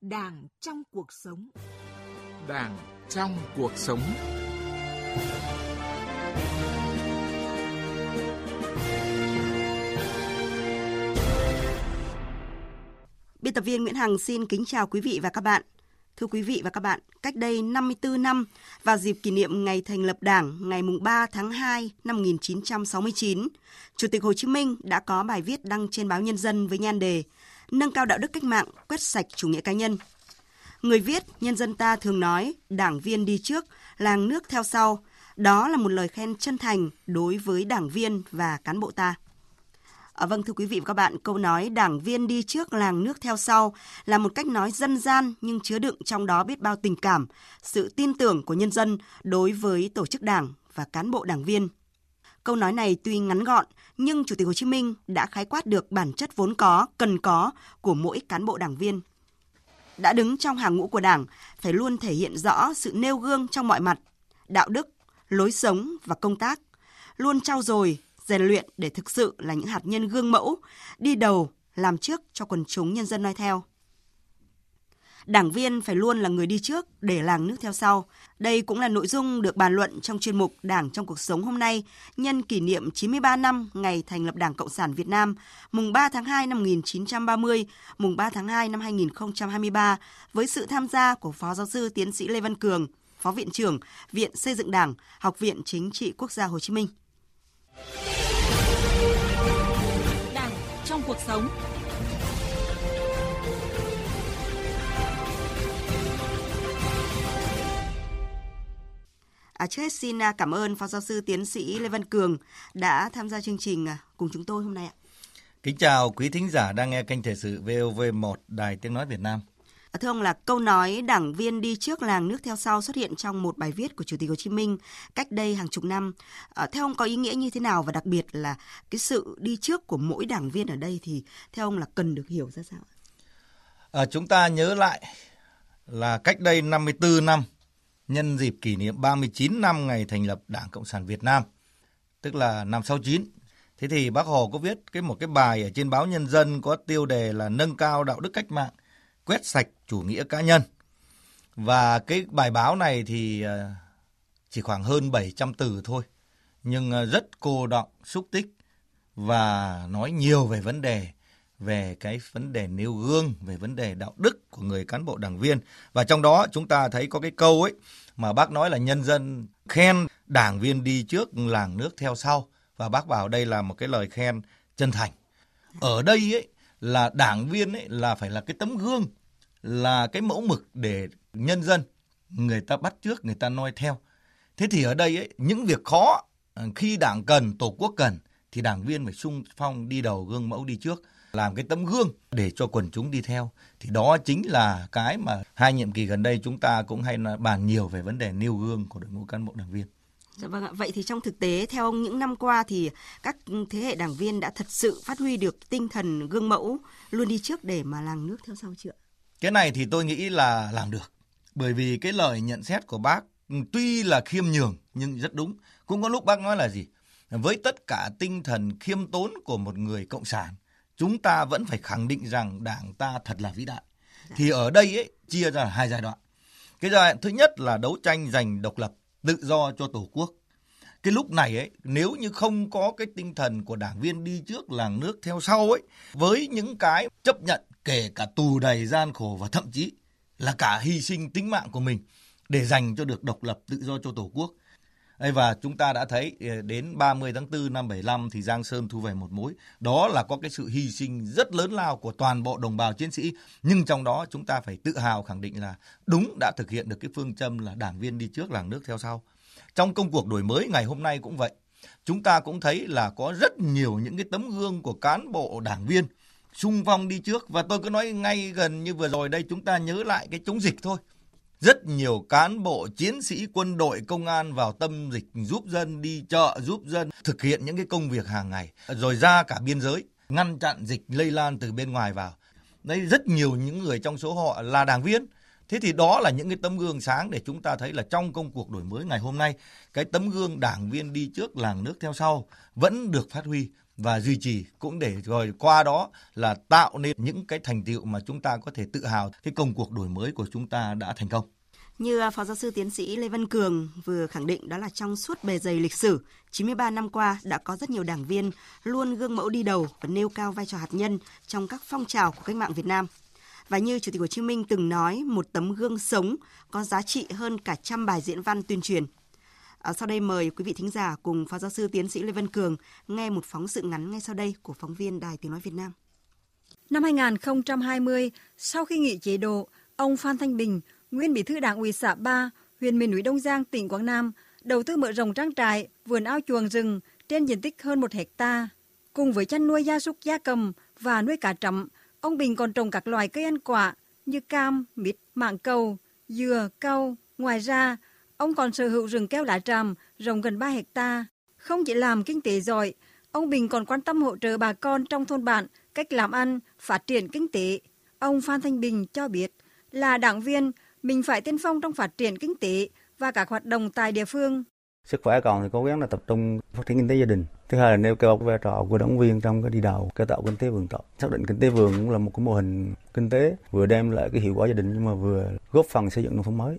Đảng trong cuộc sống. Đảng trong cuộc sống. Biên tập viên Nguyễn Hằng xin kính chào quý vị và các bạn. Thưa quý vị và các bạn, cách đây 54 năm, vào dịp kỷ niệm ngày thành lập Đảng ngày 3 tháng 2 năm 1969, Chủ tịch Hồ Chí Minh đã có bài viết đăng trên báo Nhân dân với nhan đề Nâng cao đạo đức cách mạng, quét sạch chủ nghĩa cá nhân. Người viết, nhân dân ta thường nói, đảng viên đi trước, làng nước theo sau. Đó là một lời khen chân thành đối với đảng viên và cán bộ ta. À, vâng thưa quý vị và các bạn, câu nói đảng viên đi trước làng nước theo sau là một cách nói dân gian nhưng chứa đựng trong đó biết bao tình cảm, sự tin tưởng của nhân dân đối với tổ chức đảng và cán bộ đảng viên. Câu nói này tuy ngắn gọn nhưng Chủ tịch Hồ Chí Minh đã khái quát được bản chất vốn có, cần có của mỗi cán bộ đảng viên. Đã đứng trong hàng ngũ của Đảng phải luôn thể hiện rõ sự nêu gương trong mọi mặt, đạo đức, lối sống và công tác, luôn trau dồi, rèn luyện để thực sự là những hạt nhân gương mẫu, đi đầu, làm trước cho quần chúng nhân dân noi theo. Đảng viên phải luôn là người đi trước để làng nước theo sau. Đây cũng là nội dung được bàn luận trong chuyên mục Đảng trong cuộc sống hôm nay nhân kỷ niệm 93 năm ngày thành lập Đảng Cộng sản Việt Nam, mùng 3 tháng 2 năm 1930, mùng 3 tháng 2 năm 2023 với sự tham gia của Phó Giáo sư Tiến sĩ Lê Văn Cường, Phó Viện trưởng Viện Xây dựng Đảng, Học viện Chính trị Quốc gia Hồ Chí Minh. Đảng trong cuộc sống. À, trước hết xin à, cảm ơn Phó Giáo sư Tiến sĩ Lê Văn Cường đã tham gia chương trình à, cùng chúng tôi hôm nay ạ. Kính chào quý thính giả đang nghe kênh Thời sự VOV1 Đài Tiếng Nói Việt Nam. À, thưa ông là câu nói đảng viên đi trước làng nước theo sau xuất hiện trong một bài viết của Chủ tịch Hồ Chí Minh cách đây hàng chục năm. Theo ông có ý nghĩa như thế nào và đặc biệt là cái sự đi trước của mỗi đảng viên ở đây thì theo ông là cần được hiểu ra sao? À, chúng ta nhớ lại là cách đây 54 năm nhân dịp kỷ niệm 39 năm ngày thành lập Đảng Cộng sản Việt Nam, tức là năm 69. Thế thì Bác Hồ có viết cái một cái bài ở trên báo Nhân dân có tiêu đề là nâng cao đạo đức cách mạng, quét sạch chủ nghĩa cá nhân. Và cái bài báo này thì ờ, chỉ khoảng hơn 700 từ thôi, nhưng ờ, rất cô đọng, xúc tích và nói nhiều về vấn đề về cái vấn đề nêu gương, về vấn đề đạo đức của người cán bộ đảng viên. Và trong đó chúng ta thấy có cái câu ấy mà bác nói là nhân dân khen đảng viên đi trước làng nước theo sau và bác bảo đây là một cái lời khen chân thành. Ở đây ấy là đảng viên ấy là phải là cái tấm gương, là cái mẫu mực để nhân dân người ta bắt trước, người ta noi theo. Thế thì ở đây ấy, những việc khó khi đảng cần, tổ quốc cần thì đảng viên phải sung phong đi đầu gương mẫu đi trước làm cái tấm gương để cho quần chúng đi theo thì đó chính là cái mà hai nhiệm kỳ gần đây chúng ta cũng hay bàn nhiều về vấn đề nêu gương của đội ngũ cán bộ đảng viên. Dạ vâng ạ. Vậy thì trong thực tế theo ông những năm qua thì các thế hệ đảng viên đã thật sự phát huy được tinh thần gương mẫu luôn đi trước để mà làng nước theo sau chưa? Cái này thì tôi nghĩ là làm được. Bởi vì cái lời nhận xét của bác tuy là khiêm nhường nhưng rất đúng. Cũng có lúc bác nói là gì? Với tất cả tinh thần khiêm tốn của một người cộng sản chúng ta vẫn phải khẳng định rằng đảng ta thật là vĩ đại. Thì ở đây ấy, chia ra hai giai đoạn. Cái giai đoạn thứ nhất là đấu tranh giành độc lập, tự do cho Tổ quốc. Cái lúc này ấy, nếu như không có cái tinh thần của đảng viên đi trước làng nước theo sau ấy, với những cái chấp nhận kể cả tù đầy gian khổ và thậm chí là cả hy sinh tính mạng của mình để dành cho được độc lập tự do cho Tổ quốc và chúng ta đã thấy ờ, đến 30 tháng 4 năm 75 thì Giang Sơn thu về một mối. Đó là có cái sự hy sinh rất lớn lao của toàn bộ đồng bào chiến sĩ. Nhưng trong đó chúng ta phải tự hào khẳng định là đúng đã thực hiện được cái phương châm là đảng viên đi trước, làng nước theo sau. Trong công cuộc đổi mới, ngày hôm nay cũng vậy. Chúng ta cũng thấy là có rất nhiều những cái tấm gương của cán bộ đảng viên sung phong đi trước và tôi cứ nói ngay gần như vừa rồi đây, chúng ta nhớ lại cái chống dịch thôi rất nhiều cán bộ, chiến sĩ, quân đội, công an vào tâm dịch giúp dân đi chợ, giúp dân thực hiện những cái công việc hàng ngày, rồi ra cả biên giới, ngăn chặn dịch lây lan từ bên ngoài vào. Đấy rất nhiều những người trong số họ là đảng viên. Thế thì đó là những cái tấm gương sáng để chúng ta thấy là trong công cuộc đổi mới ngày hôm nay, cái tấm gương đảng viên đi trước làng nước theo sau vẫn được phát huy và duy trì cũng để rồi qua đó là tạo nên những cái thành tiệu mà chúng ta có thể tự hào cái công cuộc đổi mới của chúng ta đã thành công. Như à, Phó Giáo sư Tiến sĩ Lê Văn Cường vừa khẳng định đó là trong suốt bề dày lịch sử, 93 năm qua đã có rất nhiều đảng viên luôn gương mẫu đi đầu và nêu cao vai trò hạt nhân trong các phong trào của cách mạng Việt Nam. Và như Chủ tịch Hồ Chí Minh từng nói, một tấm gương sống có giá trị hơn cả trăm bài diễn văn tuyên truyền. À, sau đây mời quý vị thính giả cùng Phó Giáo sư Tiến sĩ Lê Văn Cường nghe một phóng sự ngắn ngay sau đây của phóng viên Đài Tiếng Nói Việt Nam. Năm 2020, sau khi nghỉ chế độ, ông Phan Thanh Bình, nguyên bí thư đảng ủy xã Ba, huyện miền núi Đông Giang, tỉnh Quảng Nam, đầu tư mở rộng trang trại, vườn ao chuồng rừng trên diện tích hơn một hecta. Cùng với chăn nuôi gia súc gia cầm và nuôi cá trắm, ông Bình còn trồng các loài cây ăn quả như cam, mít, mảng cầu, dừa, cau. Ngoài ra, ông còn sở hữu rừng keo lá tràm rộng gần 3 hecta. Không chỉ làm kinh tế giỏi, ông Bình còn quan tâm hỗ trợ bà con trong thôn bản cách làm ăn, phát triển kinh tế. Ông Phan Thanh Bình cho biết là đảng viên mình phải tiên phong trong phát triển kinh tế và các hoạt động tại địa phương. Sức khỏe còn thì cố gắng là tập trung phát triển kinh tế gia đình. Thứ hai là nêu cao vai trò của đảng viên trong cái đi đầu cải tạo kinh tế vườn tộc. Xác định kinh tế vườn cũng là một cái mô hình kinh tế vừa đem lại cái hiệu quả gia đình nhưng mà vừa góp phần xây dựng nông thôn mới.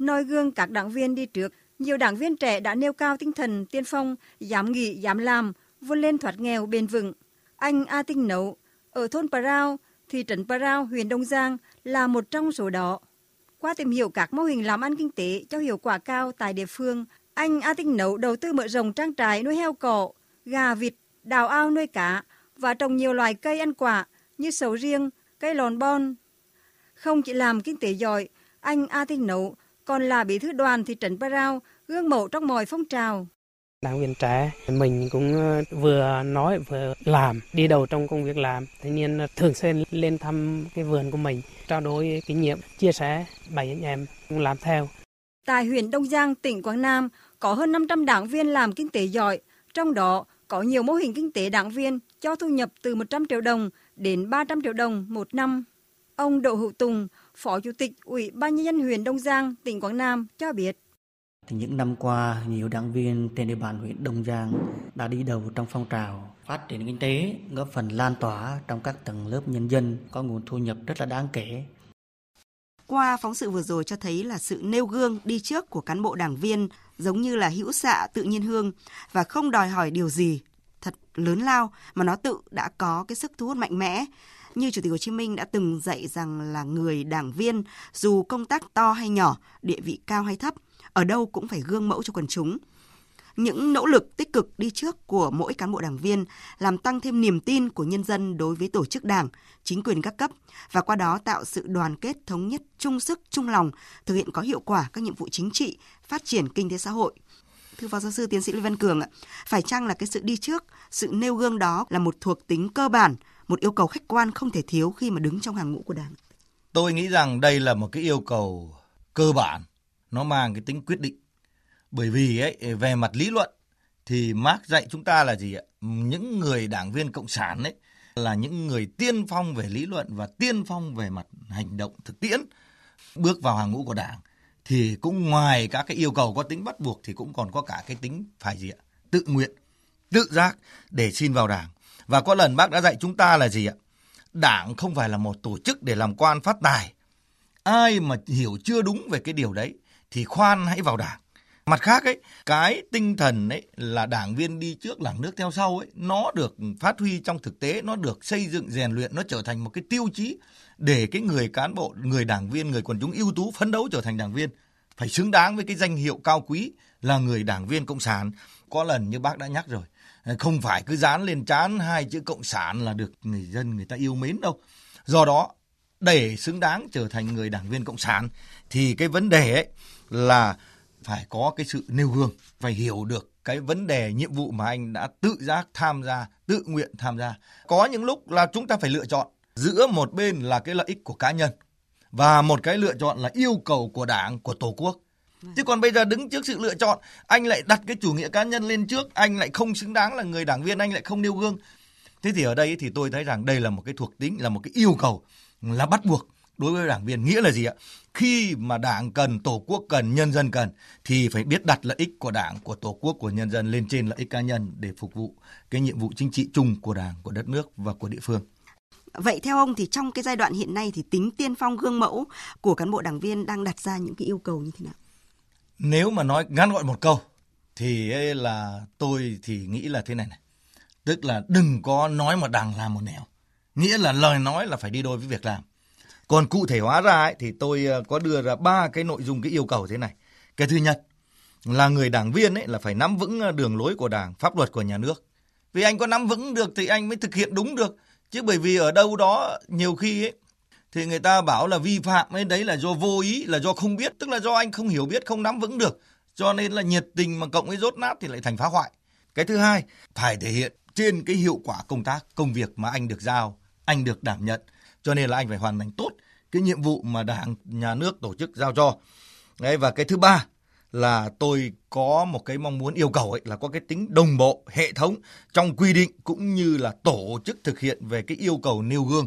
Noi gương các đảng viên đi trước, nhiều đảng viên trẻ đã nêu cao tinh thần tiên phong, dám nghĩ, dám làm, vươn lên thoát nghèo bền vững. Anh A Tinh Nấu ở thôn Parao, thị trấn Parao, huyện Đông Giang là một trong số đó. Qua tìm hiểu các mô hình làm ăn kinh tế cho hiệu quả cao tại địa phương, anh A Tinh Nấu đầu tư mở rộng trang trại nuôi heo cỏ, gà vịt, đào ao nuôi cá và trồng nhiều loài cây ăn quả như sầu riêng, cây lòn bon. Không chỉ làm kinh tế giỏi, anh A Tinh Nấu còn là bí thư đoàn thị trấn Parao, gương mẫu trong mọi phong trào. Đảng viên trẻ mình cũng ờ, vừa nói vừa làm, đi đầu trong công việc làm. Thế nên thường xuyên lên thăm cái vườn của mình, trao đổi kinh nghiệm, chia sẻ bày anh em cũng làm theo. Tại huyện Đông Giang, tỉnh Quảng Nam, có hơn 500 đảng viên làm kinh tế giỏi, trong đó có nhiều mô hình kinh tế đảng viên cho thu nhập từ 100 triệu đồng đến 300 triệu đồng một năm. Ông Đỗ Hữu Tùng, Phó Chủ tịch Ủy ban nhân dân huyện Đông Giang, tỉnh Quảng Nam cho biết. Thì những năm qua, nhiều đảng viên trên địa bàn huyện Đông Giang đã đi đầu trong phong trào phát triển kinh tế, góp phần lan tỏa trong các tầng lớp nhân dân có nguồn thu nhập rất là đáng kể. Qua phóng sự vừa rồi cho thấy là sự nêu gương đi trước của cán bộ đảng viên giống như là hữu xạ tự nhiên hương và không đòi hỏi điều gì thật lớn lao mà nó tự đã có cái sức thu hút mạnh mẽ như Chủ tịch Hồ Chí Minh đã từng dạy rằng là người đảng viên dù công tác to hay nhỏ, địa vị cao hay thấp, ở đâu cũng phải gương mẫu cho quần chúng. Những nỗ lực tích cực đi trước của mỗi cán bộ đảng viên làm tăng thêm niềm tin của nhân dân đối với tổ chức đảng, chính quyền các cấp và qua đó tạo sự đoàn kết thống nhất, chung sức, chung lòng, thực hiện có hiệu quả các nhiệm vụ chính trị, phát triển kinh tế xã hội. Thưa Phó Giáo sư Tiến sĩ Lê Văn Cường ạ, phải chăng là cái sự đi trước, sự nêu gương đó là một thuộc tính cơ bản, một yêu cầu khách quan không thể thiếu khi mà đứng trong hàng ngũ của Đảng? Tôi nghĩ rằng đây là một cái yêu cầu cơ bản, nó mang cái tính quyết định. Bởi vì ấy về mặt lý luận thì Marx dạy chúng ta là gì ạ? Những người đảng viên cộng sản ấy là những người tiên phong về lý luận và tiên phong về mặt hành động thực tiễn bước vào hàng ngũ của đảng thì cũng ngoài các cái yêu cầu có tính bắt buộc thì cũng còn có cả cái tính phải gì ạ tự nguyện tự giác để xin vào đảng và có lần bác đã dạy chúng ta là gì ạ? Đảng không phải là một tổ chức để làm quan phát tài. Ai mà hiểu chưa đúng về cái điều đấy thì khoan hãy vào đảng. Mặt khác ấy, cái tinh thần ấy là đảng viên đi trước làng nước theo sau ấy, nó được phát huy trong thực tế, nó được xây dựng, rèn luyện, nó trở thành một cái tiêu chí để cái người cán bộ, người đảng viên, người quần chúng ưu tú phấn đấu trở thành đảng viên. Phải xứng đáng với cái danh hiệu cao quý là người đảng viên cộng sản. Có lần như bác đã nhắc rồi Ờ, không phải cứ dán lên trán hai chữ cộng sản là được người dân, người ta yêu mến đâu. Do đó, để xứng đáng trở thành người đảng viên cộng sản, thì cái vấn đề ấy là phải có cái sự nêu gương, phải hiểu được cái vấn đề, nhiệm vụ mà anh đã tự giác tham gia, tự nguyện tham gia. Có những lúc là chúng ta phải lựa chọn giữa một bên là cái lợi ích của cá nhân và một cái lựa chọn là yêu cầu của đảng, của tổ quốc chứ còn bây giờ đứng trước sự lựa chọn anh lại đặt cái chủ nghĩa cá nhân lên trước anh lại không xứng đáng là người đảng viên anh lại không nêu gương thế thì ở đây thì tôi thấy rằng đây là một cái thuộc tính là một cái yêu cầu là bắt buộc đối với đảng viên nghĩa là gì ạ? Khi mà đảng cần, tổ quốc cần, nhân dân cần thì phải biết đặt lợi ích của đảng, của tổ quốc, của nhân dân lên trên lợi ích cá nhân để phục vụ cái nhiệm vụ chính trị chung của đảng, của đất nước và của địa phương. Vậy theo ông thì trong cái giai đoạn hiện nay thì tính tiên phong gương mẫu của cán bộ đảng viên đang đặt ra những cái yêu cầu như thế nào? Nếu mà nói ngắn gọn một câu thì là tôi thì nghĩ là thế này này. Tức là đừng có nói một đằng làm một nẻo. Nghĩa là lời nói là phải đi đôi với việc làm. Còn cụ thể hóa ra ấy, thì tôi ờ, có đưa ra ba cái nội dung cái yêu cầu thế này. Cái thứ nhất là người đảng viên ấy là phải nắm vững ờ, đường lối của đảng, pháp luật của nhà nước. Vì anh có nắm vững được thì anh mới thực hiện đúng được. Chứ bởi vì ở đâu đó nhiều khi ấy thì người ta bảo là vi phạm ấy đấy là do vô ý, là do không biết, tức là do anh không hiểu biết, không nắm vững được. Cho nên là nhiệt tình mà cộng với rốt nát thì lại thành phá hoại. Cái thứ hai, phải thể hiện trên cái hiệu quả công tác, công việc mà anh được giao, anh được đảm nhận. Cho nên là anh phải hoàn thành tốt cái nhiệm vụ mà đảng, nhà nước tổ chức giao cho. Đấy, và cái thứ ba là tôi có một cái mong muốn yêu cầu ấy là có cái tính đồng bộ, hệ thống trong quy định cũng như là tổ chức thực hiện về cái yêu cầu nêu gương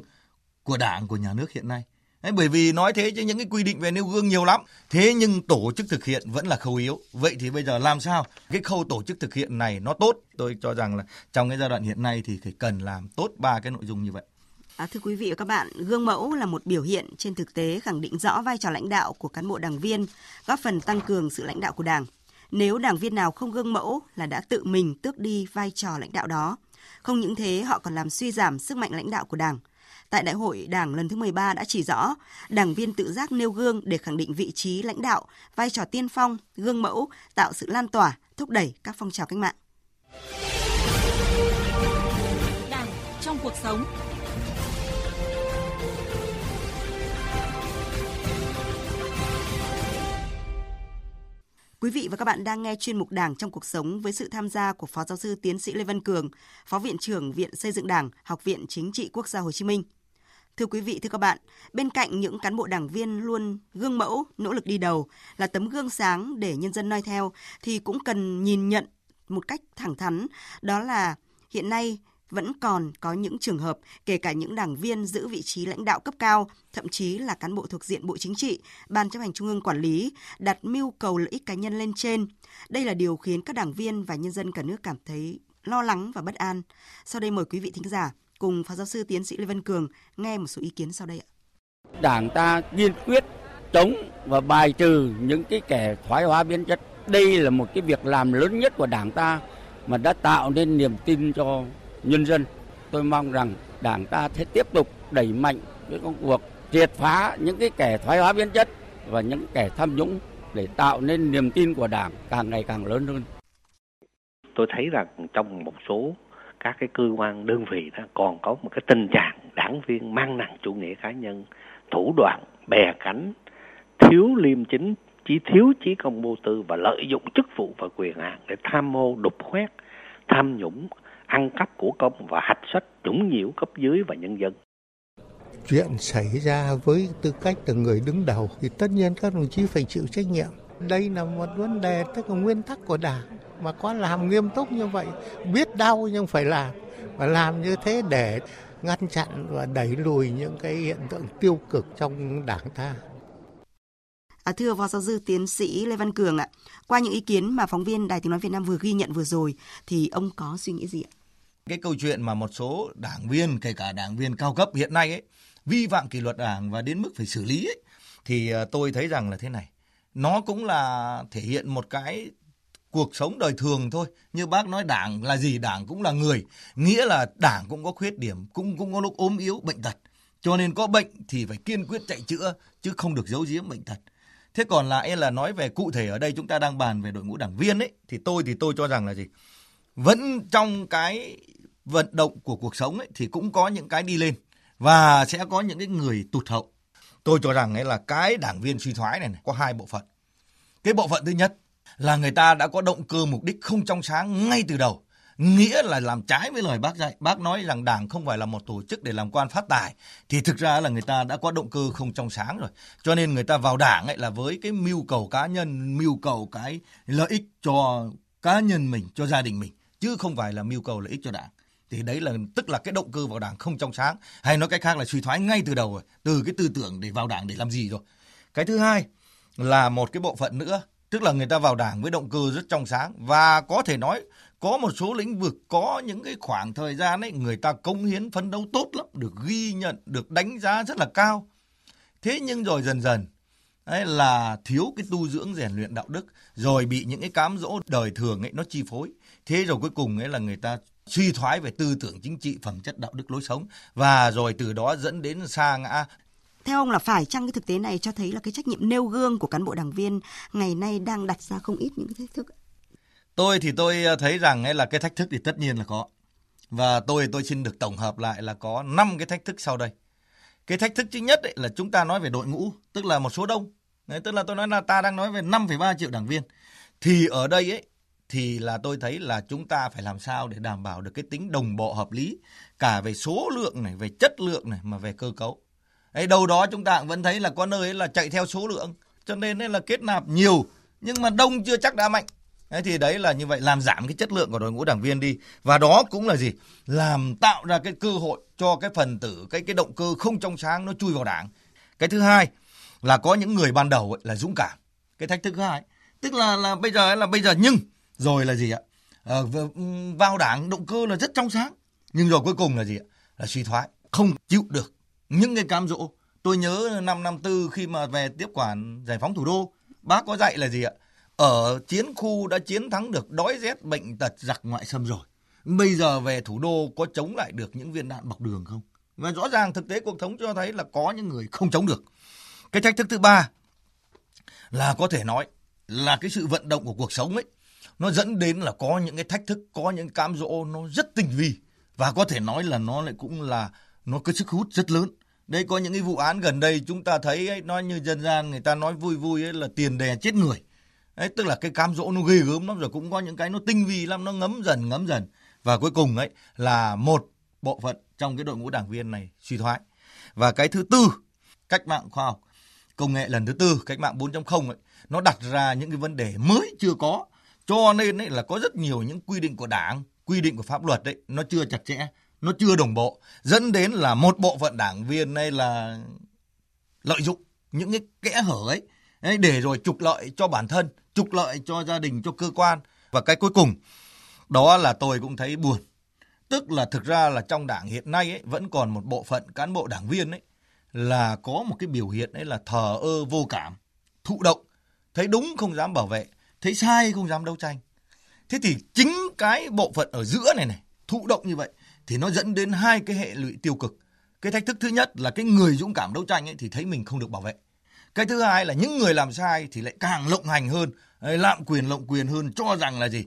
của đảng, của nhà nước hiện nay. Đấy, bởi vì nói thế chứ những cái quy định về nêu gương nhiều lắm. Thế nhưng tổ chức thực hiện vẫn là khâu yếu. Vậy thì bây giờ làm sao cái khâu tổ chức thực hiện này nó tốt? Tôi cho rằng là trong cái giai đoạn hiện nay thì phải cần làm tốt ba cái nội dung như vậy. À, thưa quý vị và các bạn, gương mẫu là một biểu hiện trên thực tế khẳng định rõ vai trò lãnh đạo của cán bộ đảng viên, góp phần tăng cường sự lãnh đạo của Đảng. Nếu đảng viên nào không gương mẫu là đã tự mình tước đi vai trò lãnh đạo đó. Không những thế, họ còn làm suy giảm sức mạnh lãnh đạo của Đảng. Tại Đại hội Đảng lần thứ 13 đã chỉ rõ, đảng viên tự giác nêu gương để khẳng định vị trí lãnh đạo, vai trò tiên phong, gương mẫu, tạo sự lan tỏa, thúc đẩy các phong trào cách mạng. Đảng trong cuộc sống Quý vị và các bạn đang nghe chuyên mục Đảng trong cuộc sống với sự tham gia của Phó Giáo sư Tiến sĩ Lê Văn Cường, Phó Viện trưởng Viện Xây dựng Đảng, Học viện Chính trị Quốc gia Hồ Chí Minh. Thưa quý vị, thưa các bạn, bên cạnh những cán bộ đảng viên luôn gương mẫu, nỗ lực đi đầu, là tấm gương sáng để nhân dân noi theo, thì cũng cần nhìn nhận một cách thẳng thắn, đó là hiện nay vẫn còn có những trường hợp kể cả những đảng viên giữ vị trí lãnh đạo cấp cao, thậm chí là cán bộ thuộc diện Bộ Chính trị, Ban chấp hành Trung ương quản lý, đặt mưu cầu lợi ích cá nhân lên trên. Đây là điều khiến các đảng viên và nhân dân cả nước cảm thấy lo lắng và bất an. Sau đây mời quý vị thính giả cùng Phó Giáo sư Tiến sĩ Lê Văn Cường nghe một số ý kiến sau đây ạ. Đảng ta kiên quyết chống và bài trừ những cái kẻ thoái hóa biến chất. Đây là một cái việc làm lớn nhất của Đảng ta mà đã tạo nên niềm tin cho nhân dân. Tôi mong rằng Đảng ta sẽ tiếp tục đẩy mạnh cái công cuộc triệt phá những cái kẻ thoái hóa biến chất và những kẻ tham nhũng để tạo nên niềm tin của Đảng càng ngày càng lớn hơn. Tôi thấy rằng trong một số các cái cơ quan đơn vị đó còn có một cái tình trạng đảng viên mang nặng chủ nghĩa cá nhân, thủ đoạn, bè cánh, thiếu liêm chính, chỉ thiếu trí công vô tư và lợi dụng chức vụ và quyền hạn để tham mô đục khoét, tham nhũng, ăn cắp của công và hạch sách nhũng nhiễu cấp dưới và nhân dân. Chuyện xảy ra với tư cách là người đứng đầu thì tất nhiên các đồng chí phải chịu trách nhiệm. Đây là một vấn đề tức là nguyên tắc của Đảng mà có làm nghiêm túc như vậy, biết đau nhưng phải làm và làm như thế để ngăn chặn và đẩy lùi những cái hiện tượng tiêu cực trong Đảng ta. À, thưa Phó Giáo sư Tiến sĩ Lê Văn Cường ạ, qua những ý kiến mà phóng viên Đài Tiếng Nói Việt Nam vừa ghi nhận vừa rồi thì ông có suy nghĩ gì ạ? Cái câu chuyện mà một số đảng viên, kể cả đảng viên cao cấp hiện nay ấy, vi phạm kỷ luật đảng và đến mức phải xử lý ấy, thì à, tôi thấy rằng là thế này. Nó cũng là thể hiện một cái cuộc sống đời thường thôi. Như bác nói đảng là gì? Đảng cũng là người. Nghĩa là đảng cũng có khuyết điểm, cũng cũng có lúc ốm yếu, bệnh tật. Cho nên có bệnh thì phải kiên quyết chạy chữa, chứ không được giấu giếm bệnh tật. Thế còn lại là nói về cụ thể ở đây chúng ta đang bàn về đội ngũ đảng viên ấy thì tôi thì tôi cho rằng là gì? Vẫn trong cái vận động của cuộc sống ấy thì cũng có những cái đi lên và sẽ có những cái người tụt hậu. Tôi cho rằng ấy là cái đảng viên suy thoái này, này có hai bộ phận. Cái bộ phận thứ nhất là người ta đã có động cơ mục đích không trong sáng ngay từ đầu nghĩa là làm trái với lời bác dạy. Bác nói rằng đảng không phải là một tổ chức để làm quan phát tài thì thực ra là người ta đã có động cơ không trong sáng rồi. Cho nên người ta vào đảng ấy là với cái mưu cầu cá nhân, mưu cầu cái lợi ích cho cá nhân mình, cho gia đình mình chứ không phải là mưu cầu lợi ích cho đảng. thì đấy là tức là cái động cơ vào đảng không trong sáng hay nói cách khác là suy thoái ngay từ đầu rồi từ cái tư tưởng để vào đảng để làm gì rồi cái thứ hai là một cái bộ phận nữa tức là người ta vào đảng với động cơ rất trong sáng. Và có thể nói, có một số lĩnh vực có những cái khoảng thời gian ấy, người ta cống hiến phấn đấu tốt lắm, được ghi nhận, được đánh giá rất là cao. Thế nhưng rồi dần dần, ấy là thiếu cái tu dưỡng rèn luyện đạo đức, rồi bị những cái cám dỗ đời thường ấy nó chi phối. Thế rồi cuối cùng ấy là người ta suy thoái về tư tưởng chính trị, phẩm chất đạo đức lối sống. Và rồi từ đó dẫn đến xa ngã theo ông là phải chăng cái thực tế này cho thấy là cái trách nhiệm nêu gương của cán bộ đảng viên ngày nay đang đặt ra không ít những cái thách thức tôi thì tôi à, thấy rằng ấy là cái thách thức thì tất nhiên là có. Và tôi tôi xin được tổng hợp lại là có 5 cái thách thức sau đây. Cái thách thức thứ nhất ấy là chúng ta nói về đội ngũ tức là một số đông. Đấy, tức là tôi nói là ta đang nói về 5,3 triệu đảng viên. Thì ở đây ấy thì là tôi thấy là chúng ta phải làm sao để đảm bảo được cái tính đồng bộ hợp lý cả về số lượng này về chất lượng này mà về cơ cấu ấy đâu đó chúng ta cũng vẫn thấy là có nơi là chạy theo số lượng. Cho nên là kết nạp nhiều nhưng mà đông chưa chắc đã mạnh. Đấy thì đấy là như vậy làm giảm cái chất lượng của đội ngũ đảng viên đi. Và đó cũng là gì? Làm tạo ra cái cơ hội cho cái phần tử cái cái động cơ không trong sáng nó chui vào đảng. Cái thứ hai là có những người ban đầu ấy, là dũng cảm. Cái thách thức thứ hai tức là là bây giờ là bây giờ nhưng rồi là gì ạ? À, vào đảng động cơ là rất trong sáng nhưng rồi cuối cùng là gì ạ? Là suy thoái không chịu được những cái cám dỗ, tôi nhớ năm năm tư khi mà về tiếp quản giải phóng thủ đô, bác có dạy là gì ạ? Ở chiến khu đã chiến thắng được đói rét bệnh tật giặc ngoại xâm rồi. Bây giờ về thủ đô có chống lại được những viên đạn bọc đường không? Và rõ ràng thực tế cuộc thống cho thấy là có những người không chống được. Cái thách thức thứ ba là có thể nói là cái sự vận động của cuộc sống ấy, nó dẫn đến là có những cái thách thức, có những cám dỗ nó rất tinh vi. Và có thể nói là nó lại cũng là, nó có sức hút rất lớn đây có những cái vụ án gần đây chúng ta thấy ấy, nói như dân gian người ta nói vui vui ấy là tiền đè chết người. Ấy tức là cái cám dỗ nó ghê gớm lắm rồi cũng có những cái nó tinh vi lắm nó ngấm dần ngấm dần. Và cuối cùng ấy là một bộ phận trong cái đội ngũ đảng viên này suy thoái. Và cái thứ tư cách mạng khoa học công nghệ lần thứ tư cách mạng 4.0 ấy nó đặt ra những cái vấn đề mới chưa có. Cho nên ấy là có rất nhiều những quy định của đảng quy định của pháp luật đấy nó chưa chặt chẽ nó chưa đồng bộ dẫn đến là một bộ phận đảng viên này là lợi dụng những cái kẽ hở ấy để rồi trục lợi cho bản thân trục lợi cho gia đình cho cơ quan. Và cái cuối cùng đó là tôi cũng thấy buồn. Tức là thực ra là trong đảng hiện nay ấy, vẫn còn một bộ phận cán bộ đảng viên ấy là có một cái biểu hiện ấy là thờ ơ vô cảm thụ động thấy đúng không dám bảo vệ thấy sai không dám đấu tranh. Thế thì chính cái bộ phận ở giữa này này thụ động như vậy thì nó dẫn đến hai cái hệ lụy tiêu cực. Cái thách thức thứ nhất là cái người dũng cảm đấu tranh ấy thì thấy mình không được bảo vệ. Cái thứ hai là những người làm sai thì lại càng lộng hành hơn. Lạm quyền lộng quyền hơn cho rằng là gì?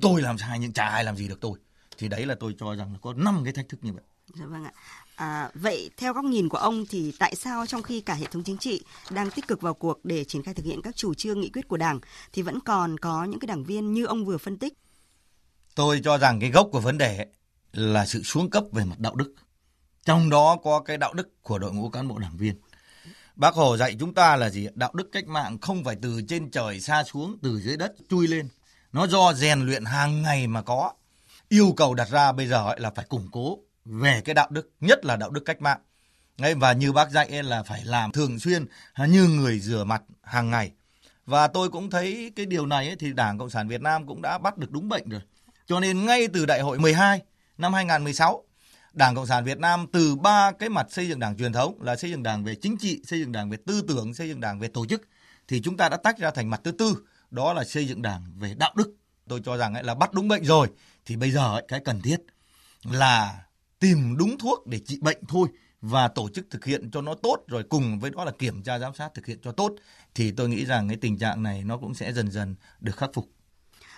Tôi làm sai nhưng chả ai làm gì được tôi. Thì đấy là tôi cho rằng là có năm cái thách thức như vậy. Dạ vâng ạ. À, vậy theo góc nhìn của ông thì tại sao trong khi cả hệ thống chính trị đang tích cực vào cuộc để triển khai thực hiện các chủ trương nghị quyết của Đảng thì vẫn còn có những cái đảng viên như ông vừa phân tích? Tôi cho rằng cái gốc của vấn đề là sự xuống cấp về mặt đạo đức. Trong đó có cái đạo đức của đội ngũ cán bộ đảng viên. Bác Hồ dạy chúng ta là gì? Đạo đức cách mạng không phải từ trên trời xa xuống, từ dưới đất chui lên. Nó do rèn luyện hàng ngày mà có. Yêu cầu đặt ra bây giờ là phải củng cố về cái đạo đức, nhất là đạo đức cách mạng. Và như bác dạy là phải làm thường xuyên như người rửa mặt hàng ngày. Và tôi cũng thấy cái điều này thì Đảng Cộng sản Việt Nam cũng đã bắt được đúng bệnh rồi. Cho nên ngay từ đại hội 12 năm 2016, Đảng Cộng sản Việt Nam từ ba cái mặt xây dựng đảng truyền thống là xây dựng đảng về chính trị, xây dựng đảng về tư tưởng, xây dựng đảng về tổ chức thì chúng ta đã tách ra thành mặt thứ tư, đó là xây dựng đảng về đạo đức. Tôi cho rằng là bắt đúng bệnh rồi thì bây giờ cái cần thiết là tìm đúng thuốc để trị bệnh thôi và tổ chức thực hiện cho nó tốt rồi cùng với đó là kiểm tra giám sát thực hiện cho tốt thì tôi nghĩ rằng cái tình trạng này nó cũng sẽ dần dần được khắc phục.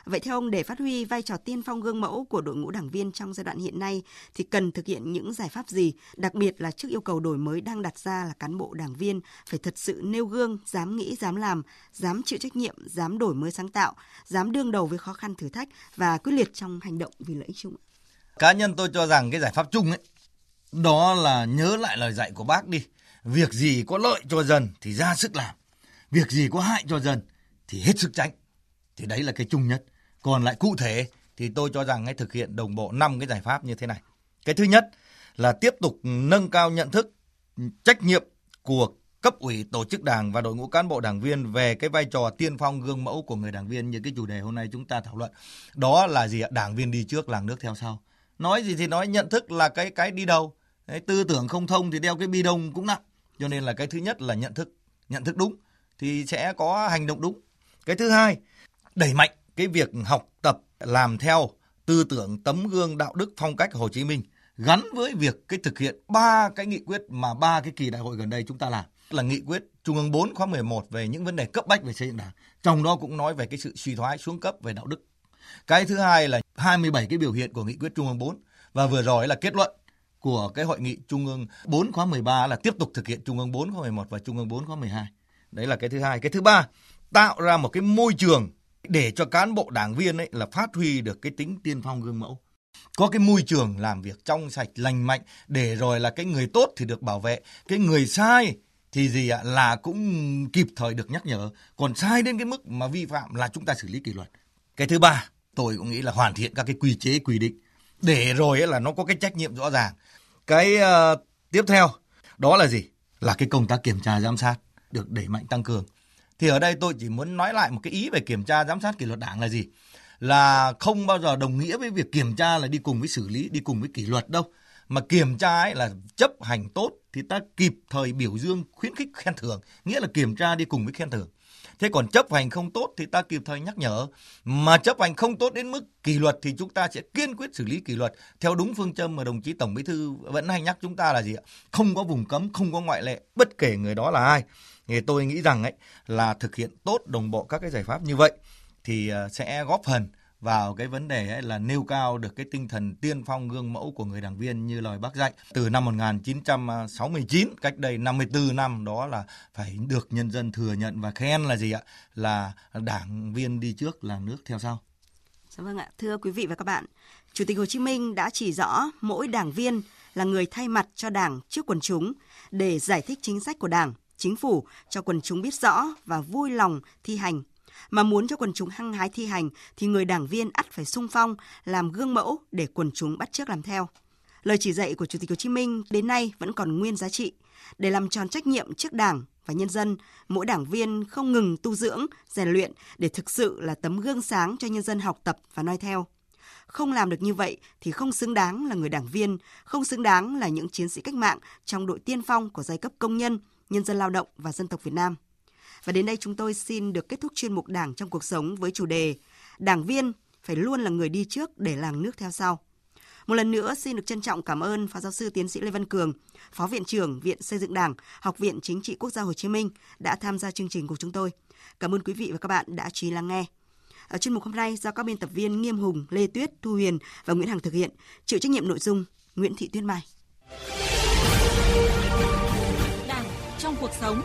Vậy theo ông để phát huy vai trò tiên phong gương mẫu của đội ngũ đảng viên trong giai đoạn hiện nay thì cần thực hiện những giải pháp gì, đặc biệt là trước yêu cầu đổi mới đang đặt ra là cán bộ đảng viên phải thật sự nêu gương, dám nghĩ, dám làm, dám chịu trách nhiệm, dám đổi mới sáng tạo, dám đương đầu với khó khăn thử thách và quyết liệt trong hành động vì lợi ích chung. Cá nhân tôi cho rằng cái giải pháp chung ấy, đó là nhớ lại lời dạy của bác đi. Việc gì có lợi cho dân thì ra sức làm. Việc gì có hại cho dân thì hết sức tránh. Thì đấy là cái chung nhất. Còn lại cụ thể thì tôi cho rằng hãy thực hiện đồng bộ 5 cái giải pháp như thế này. Cái thứ nhất là tiếp tục nâng cao nhận thức, trách nhiệm của cấp ủy tổ chức đảng và đội ngũ cán bộ đảng viên về cái vai trò tiên phong gương mẫu của người đảng viên như cái chủ đề hôm nay chúng ta thảo luận. Đó là gì ạ? Đảng viên đi trước làng nước theo sau. Nói gì thì nói nhận thức là cái cái đi đầu. Đấy, tư tưởng không thông thì đeo cái bi đông cũng nặng. Cho nên là cái thứ nhất là nhận thức nhận thức đúng thì sẽ có hành động đúng. Cái thứ hai đẩy mạnh cái việc học tập làm theo tư tưởng tấm gương đạo đức phong cách Hồ Chí Minh gắn với việc cái thực hiện ba cái nghị quyết mà ba cái kỳ đại hội gần đây chúng ta làm là nghị quyết Trung ương 4 khóa 11 về những vấn đề cấp bách về xây dựng đảng. Trong đó cũng nói về cái sự suy thoái xuống cấp về đạo đức. Cái thứ hai là 27 cái biểu hiện của nghị quyết Trung ương 4 và vừa rồi là kết luận của cái hội nghị Trung ương 4 khóa 13 là tiếp tục thực hiện Trung ương 4 khóa 11 và Trung ương 4 khóa 12. Đấy là cái thứ hai. Cái thứ ba, tạo ra một cái môi trường để cho cán bộ đảng viên ấy là phát huy được cái tính tiên phong gương mẫu có cái môi trường làm việc trong sạch lành mạnh để rồi là cái người tốt thì được bảo vệ cái người sai thì gì ạ là cũng kịp thời được nhắc nhở. Còn sai đến cái mức mà vi phạm là chúng ta xử lý kỷ luật. Cái thứ ba tôi cũng nghĩ là hoàn thiện các cái quy chế quy định để rồi là nó có cái trách nhiệm rõ ràng. Cái uh, tiếp theo đó là gì? Là cái công tác kiểm tra giám sát được đẩy mạnh tăng cường thì ở đây tôi chỉ muốn nói lại một cái ý về kiểm tra giám sát kỷ luật đảng là gì? Là không bao giờ đồng nghĩa với việc kiểm tra là đi cùng với xử lý, đi cùng với kỷ luật đâu. Mà kiểm tra ấy là chấp hành tốt thì ta kịp thời biểu dương, khuyến khích, khen thưởng. Nghĩa là kiểm tra đi cùng với khen thưởng. Thế còn chấp hành không tốt thì ta kịp thời nhắc nhở. Mà chấp hành không tốt đến mức kỷ luật thì chúng ta sẽ kiên quyết xử lý kỷ luật. Theo đúng phương châm mà đồng chí tổng bí thư vẫn hay nhắc chúng ta là gì ạ? Không có vùng cấm, không có ngoại lệ, bất kể người đó là ai thì tôi nghĩ rằng ấy là thực hiện tốt đồng bộ các cái giải pháp như vậy thì ờ, sẽ góp phần vào cái vấn đề ấy là nêu cao được cái tinh thần tiên phong gương mẫu của người đảng viên như lời bác dạy. Từ năm 1969 cách đây 54 năm đó là phải được nhân dân thừa nhận và khen là gì ạ? Là đảng viên đi trước là nước theo sau. Dạ vâng ạ, thưa quý vị và các bạn, Chủ tịch Hồ Chí Minh đã chỉ rõ mỗi đảng viên là người thay mặt cho Đảng trước quần chúng để giải thích chính sách của Đảng, chính phủ cho quần chúng biết rõ và vui lòng thi hành mà muốn cho quần chúng hăng hái thi hành thì người đảng viên ắt phải sung phong, làm gương mẫu để quần chúng bắt chước làm theo. Lời chỉ dạy của Chủ tịch Hồ Chí Minh đến nay vẫn còn nguyên giá trị. Để làm tròn trách nhiệm trước Đảng và nhân dân, mỗi đảng viên không ngừng tu dưỡng, rèn luyện để thực sự là tấm gương sáng cho nhân dân học tập và noi theo. Không làm được như vậy thì không xứng đáng là người đảng viên, không xứng đáng là những chiến sĩ cách mạng trong đội tiên phong của giai cấp công nhân, nhân dân lao động và dân tộc Việt Nam. Và đến đây chúng tôi xin được kết thúc chuyên mục Đảng trong cuộc sống với chủ đề Đảng viên phải luôn là người đi trước để làng nước theo sau. Một lần nữa xin được trân trọng cảm ơn Phó Giáo sư Tiến sĩ Lê Văn Cường, Phó Viện trưởng Viện Xây dựng Đảng, Học viện Chính trị Quốc gia Hồ Chí Minh đã tham gia chương trình của chúng tôi. Cảm ơn quý vị và các bạn đã chú ý lắng nghe. Ở chuyên mục hôm nay do các biên tập viên Nghiêm Hùng, Lê Tuyết, Thu Huyền và Nguyễn Hằng thực hiện, chịu trách nhiệm nội dung Nguyễn Thị Tuyết Mai. Trong cuộc sống.